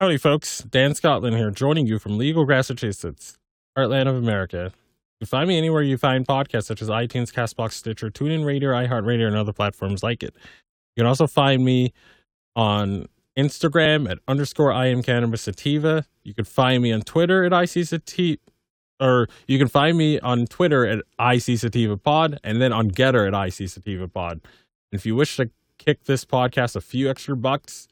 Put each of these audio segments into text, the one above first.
Howdy, folks. Dan Scotland here, joining you from legal Massachusetts, heartland of America. You can find me anywhere you find podcasts such as iTunes, Castbox, Stitcher, TuneIn Radio, iHeartRadio, and other platforms like it. You can also find me on Instagram at underscore I am Cannabis Sativa. You can find me on Twitter at IC Sativa, or you can find me on Twitter at IC Sativa Pod, and then on Gettr at IC Sativa Pod. And if you wish to kick this podcast a few extra bucks,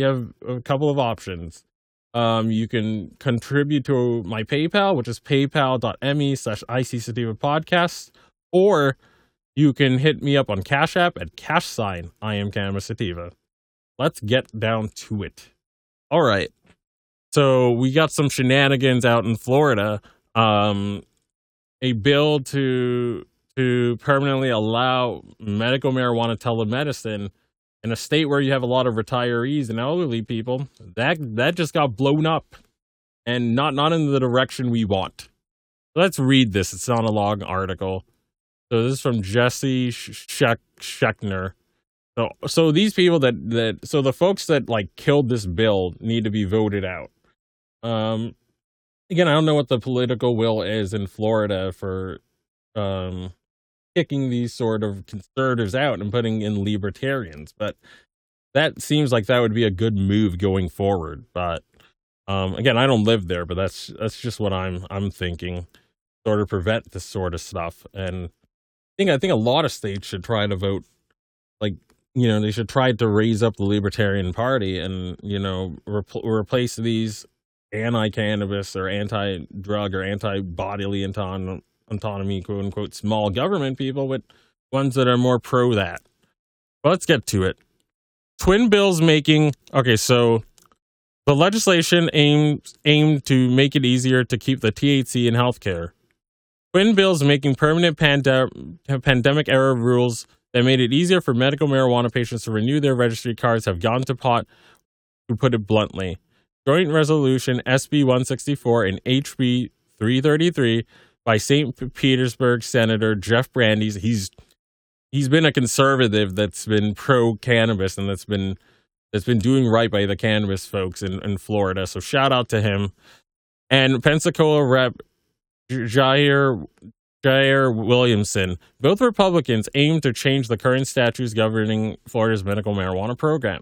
you have a couple of options. Um, you can contribute to my PayPal, which is paypal.me slash IC podcast, or you can hit me up on Cash App at cash sign I am Cannabis Sativa. Let's get down to it. All right. So we got some shenanigans out in Florida. Um, a bill to to permanently allow medical marijuana telemedicine in a state where you have a lot of retirees and elderly people, that that just got blown up, and not not in the direction we want. Let's read this. It's not a long article. So this is from Jesse Scheckner. So so these people that that so the folks that like killed this bill need to be voted out. Um, again, I don't know what the political will is in Florida for um kicking these sort of conservatives out and putting in libertarians. But that seems like that would be a good move going forward. But um, again, I don't live there, but that's that's just what I'm I'm thinking. Sort of prevent this sort of stuff. And I think I think a lot of states should try to vote like you know they should try to raise up the Libertarian Party and you know repl- replace these anti-cannabis or anti-drug or anti-bodily autonomy, quote unquote, small government people, but ones that are more pro that. But let's get to it. Twin bills making okay, so the legislation aims aimed to make it easier to keep the THC in healthcare. Twin bills making permanent pande- pandemic era rules that made it easier for medical marijuana patients to renew their registry cards have gone to pot, to put it bluntly. Joint Resolution SB 164 and HB 333 by St. Petersburg Senator Jeff Brandes. He's he's been a conservative that's been pro cannabis and that's been that's been doing right by the cannabis folks in, in Florida. So shout out to him. And Pensacola Rep Jayer Jayer Williamson, both Republicans aim to change the current statutes governing Florida's medical marijuana program.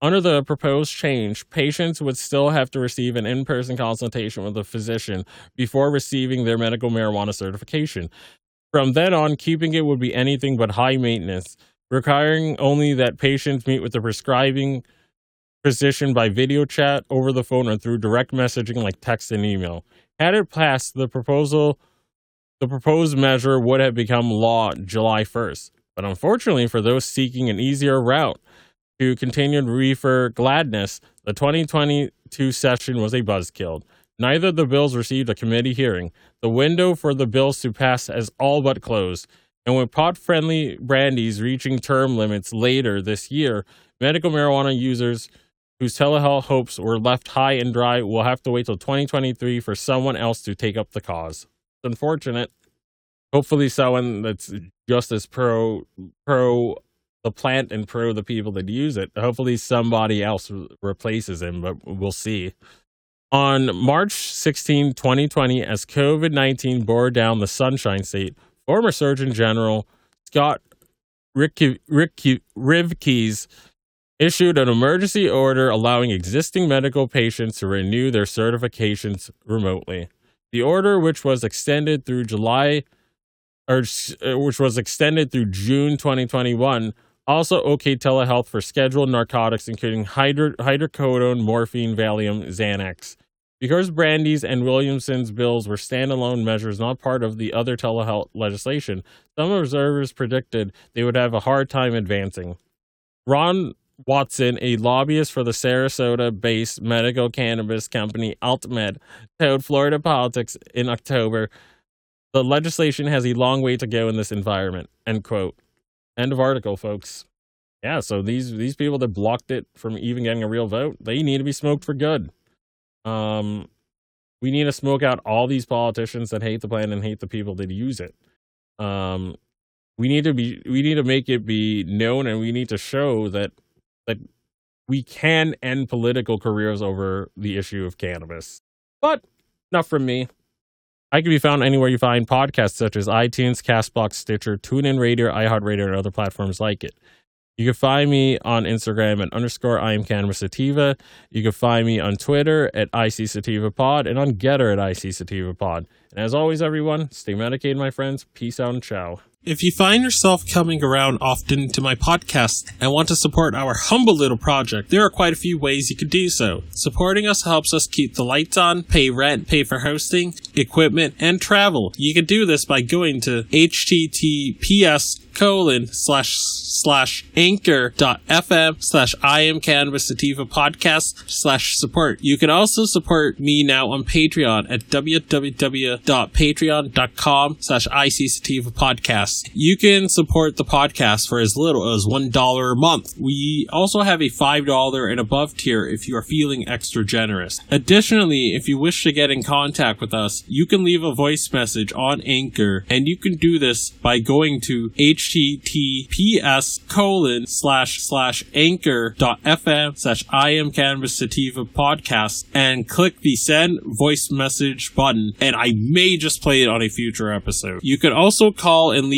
Under the proposed change, patients would still have to receive an in person consultation with a physician before receiving their medical marijuana certification. From then on, keeping it would be anything but high maintenance, requiring only that patients meet with the prescribing physician by video chat, over the phone, or through direct messaging like text and email. Had it passed, the proposal the proposed measure would have become law July 1st. But unfortunately, for those seeking an easier route to continued reefer gladness, the 2022 session was a buzzkill. Neither of the bills received a committee hearing. The window for the bills to pass has all but closed. And with pot friendly Brandes reaching term limits later this year, medical marijuana users whose telehealth hopes were left high and dry will have to wait till 2023 for someone else to take up the cause It's unfortunate. Hopefully, someone that's just as pro pro the plant and pro the people that use it. Hopefully, somebody else replaces him, but we'll see. On March 16, 2020, as COVID 19 bore down the Sunshine State, former Surgeon General Scott Rivkees issued an emergency order allowing existing medical patients to renew their certifications remotely. The order, which was extended through July, or uh, which was extended through June 2021, also OK telehealth for scheduled narcotics, including hydro- hydrocodone, morphine, Valium, Xanax. Because Brandes and Williamson's bills were standalone measures not part of the other telehealth legislation, some observers predicted they would have a hard time advancing. Ron Watson, a lobbyist for the Sarasota based medical cannabis company AltMed, told Florida Politics in October the legislation has a long way to go in this environment. End quote. End of article, folks. Yeah, so these these people that blocked it from even getting a real vote, they need to be smoked for good. Um, we need to smoke out all these politicians that hate the plan and hate the people that use it. Um, we need to be we need to make it be known, and we need to show that that we can end political careers over the issue of cannabis. But not from me. I can be found anywhere you find podcasts such as iTunes, Castbox, Stitcher, TuneIn Radio, iHeartRadio, and other platforms like it. You can find me on Instagram at underscore I am Cannabis Sativa. You can find me on Twitter at IC Sativa Pod and on Gettr at IC Sativa Pod. And as always, everyone, stay medicated, my friends. Peace out and ciao. If you find yourself coming around often to my podcast and want to support our humble little project, there are quite a few ways you could do so. Supporting us helps us keep the lights on, pay rent, pay for hosting, equipment, and travel. You can do this by going to https colon slash slash anchor dot fm slash I am Cannabis Sativa podcast slash support. You can also support me now on Patreon at www.patreon.com slash IC Sativa podcast. You can support the podcast for as little as $1 a month. We also have a $5 and above tier if you are feeling extra generous. Additionally, if you wish to get in contact with us, you can leave a voice message on Anchor and you can do this by going to https colon slash slash anchor dot fm slash I am Cannabis Sativa podcast and click the send voice message button and I may just play it on a future episode. You can also call and leave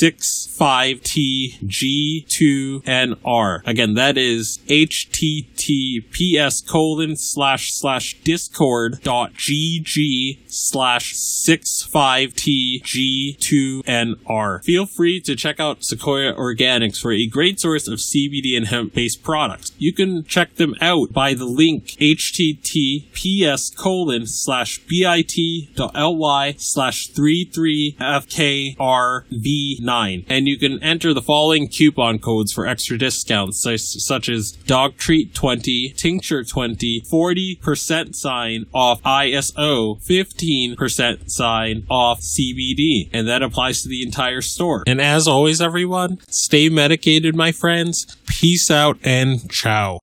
65tg2nr. Again, that is https colon slash slash discord dot gg slash 65tg2nr. Feel free to check out Sequoia Organics for a great source of CBD and hemp based products. You can check them out by the link https colon slash bit.ly slash 33fkrv9 and you can enter the following coupon codes for extra discounts such, such as dog treat 20 tincture 20 40% sign off iso 15% sign off cbd and that applies to the entire store. And as always everyone stay medicated my friends. Peace out and ciao